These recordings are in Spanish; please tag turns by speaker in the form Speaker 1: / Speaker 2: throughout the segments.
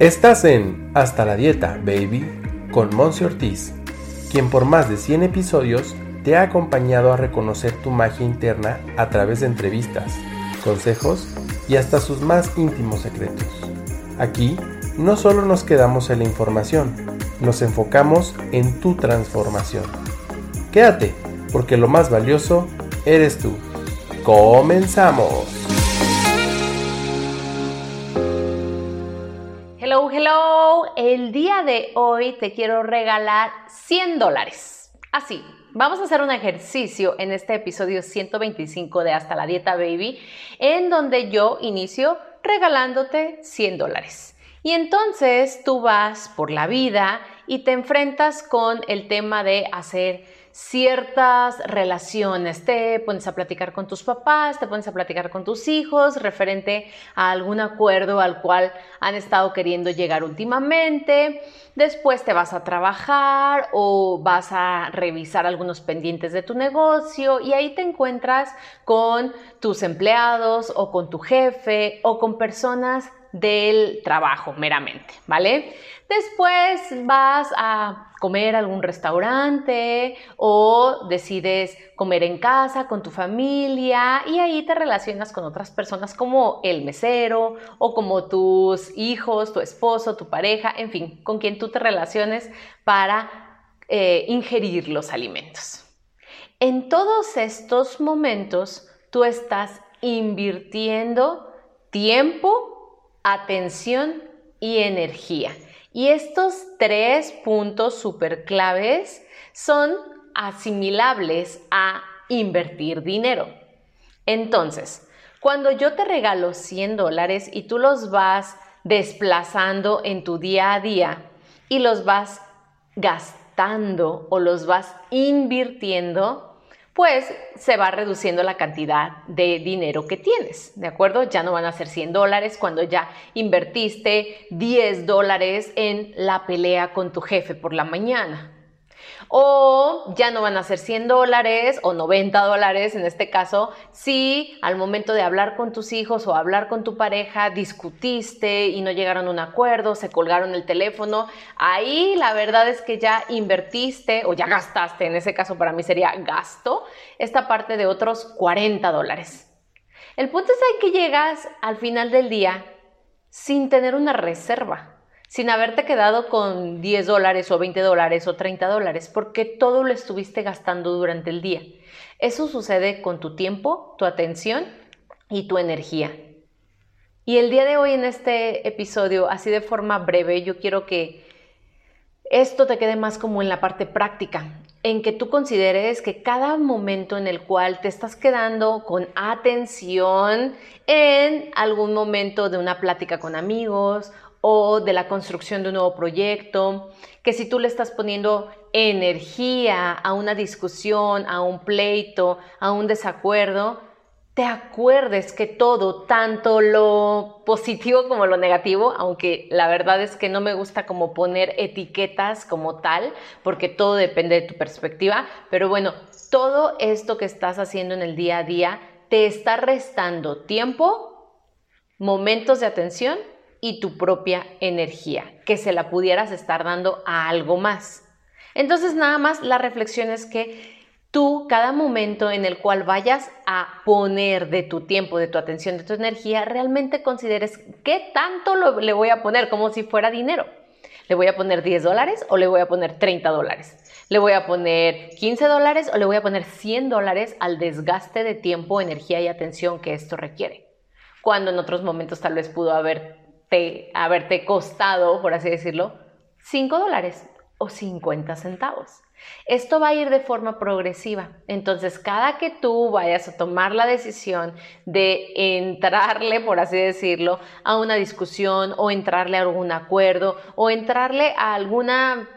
Speaker 1: Estás en Hasta la Dieta, baby, con Monse Ortiz, quien por más de 100 episodios te ha acompañado a reconocer tu magia interna a través de entrevistas, consejos y hasta sus más íntimos secretos. Aquí no solo nos quedamos en la información, nos enfocamos en tu transformación. Quédate, porque lo más valioso eres tú. ¡Comenzamos!
Speaker 2: Hello. El día de hoy te quiero regalar 100 dólares. Así, vamos a hacer un ejercicio en este episodio 125 de Hasta la Dieta Baby, en donde yo inicio regalándote 100 dólares. Y entonces tú vas por la vida y te enfrentas con el tema de hacer ciertas relaciones. Te pones a platicar con tus papás, te pones a platicar con tus hijos referente a algún acuerdo al cual han estado queriendo llegar últimamente. Después te vas a trabajar o vas a revisar algunos pendientes de tu negocio y ahí te encuentras con tus empleados o con tu jefe o con personas del trabajo meramente, ¿vale? Después vas a comer a algún restaurante o decides comer en casa con tu familia y ahí te relacionas con otras personas como el mesero o como tus hijos, tu esposo, tu pareja, en fin, con quien tú te relaciones para eh, ingerir los alimentos. En todos estos momentos tú estás invirtiendo tiempo, atención y energía. Y estos tres puntos súper claves son asimilables a invertir dinero. Entonces, cuando yo te regalo 100 dólares y tú los vas desplazando en tu día a día y los vas gastando o los vas invirtiendo, pues se va reduciendo la cantidad de dinero que tienes, ¿de acuerdo? Ya no van a ser 100 dólares cuando ya invertiste 10 dólares en la pelea con tu jefe por la mañana, o ya no van a ser 100 dólares o 90 dólares en este caso si al momento de hablar con tus hijos o hablar con tu pareja discutiste y no llegaron a un acuerdo, se colgaron el teléfono. Ahí la verdad es que ya invertiste o ya gastaste, en ese caso para mí sería gasto, esta parte de otros 40 dólares. El punto es que llegas al final del día sin tener una reserva sin haberte quedado con 10 dólares o 20 dólares o 30 dólares, porque todo lo estuviste gastando durante el día. Eso sucede con tu tiempo, tu atención y tu energía. Y el día de hoy en este episodio, así de forma breve, yo quiero que esto te quede más como en la parte práctica, en que tú consideres que cada momento en el cual te estás quedando con atención en algún momento de una plática con amigos o de la construcción de un nuevo proyecto, que si tú le estás poniendo energía a una discusión, a un pleito, a un desacuerdo, te acuerdes que todo, tanto lo positivo como lo negativo, aunque la verdad es que no me gusta como poner etiquetas como tal, porque todo depende de tu perspectiva, pero bueno, todo esto que estás haciendo en el día a día te está restando tiempo, momentos de atención y tu propia energía, que se la pudieras estar dando a algo más. Entonces nada más la reflexión es que tú cada momento en el cual vayas a poner de tu tiempo, de tu atención, de tu energía, realmente consideres qué tanto le voy a poner como si fuera dinero. ¿Le voy a poner 10 dólares o le voy a poner 30 dólares? ¿Le voy a poner 15 dólares o le voy a poner 100 dólares al desgaste de tiempo, energía y atención que esto requiere? Cuando en otros momentos tal vez pudo haber haberte costado, por así decirlo, 5 dólares o 50 centavos. Esto va a ir de forma progresiva. Entonces, cada que tú vayas a tomar la decisión de entrarle, por así decirlo, a una discusión o entrarle a algún acuerdo o entrarle a alguna,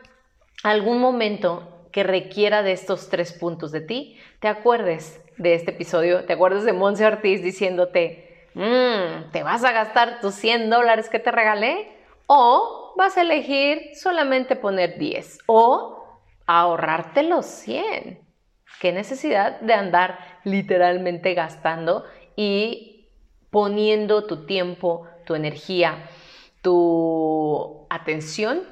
Speaker 2: algún momento que requiera de estos tres puntos de ti, te acuerdes de este episodio, te acuerdes de Monse Ortiz diciéndote, Mm, ¿te vas a gastar tus 100 dólares que te regalé? ¿O vas a elegir solamente poner 10? ¿O ahorrarte los 100? ¿Qué necesidad de andar literalmente gastando y poniendo tu tiempo, tu energía, tu atención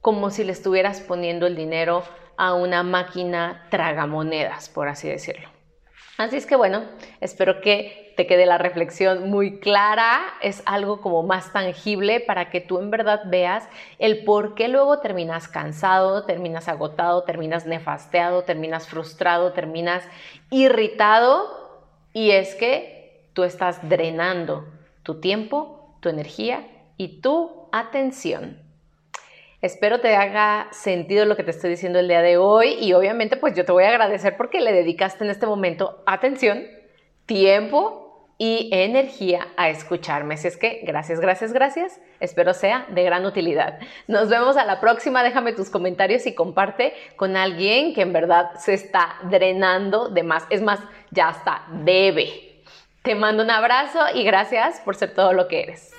Speaker 2: como si le estuvieras poniendo el dinero a una máquina tragamonedas, por así decirlo. Así es que bueno, espero que te quede la reflexión muy clara, es algo como más tangible para que tú en verdad veas el por qué luego terminas cansado, terminas agotado, terminas nefasteado, terminas frustrado, terminas irritado y es que tú estás drenando tu tiempo, tu energía y tu atención. Espero te haga sentido lo que te estoy diciendo el día de hoy y obviamente pues yo te voy a agradecer porque le dedicaste en este momento atención, tiempo y energía a escucharme. Así es que gracias, gracias, gracias. Espero sea de gran utilidad. Nos vemos a la próxima. Déjame tus comentarios y comparte con alguien que en verdad se está drenando de más. Es más, ya está, debe. Te mando un abrazo y gracias por ser todo lo que eres.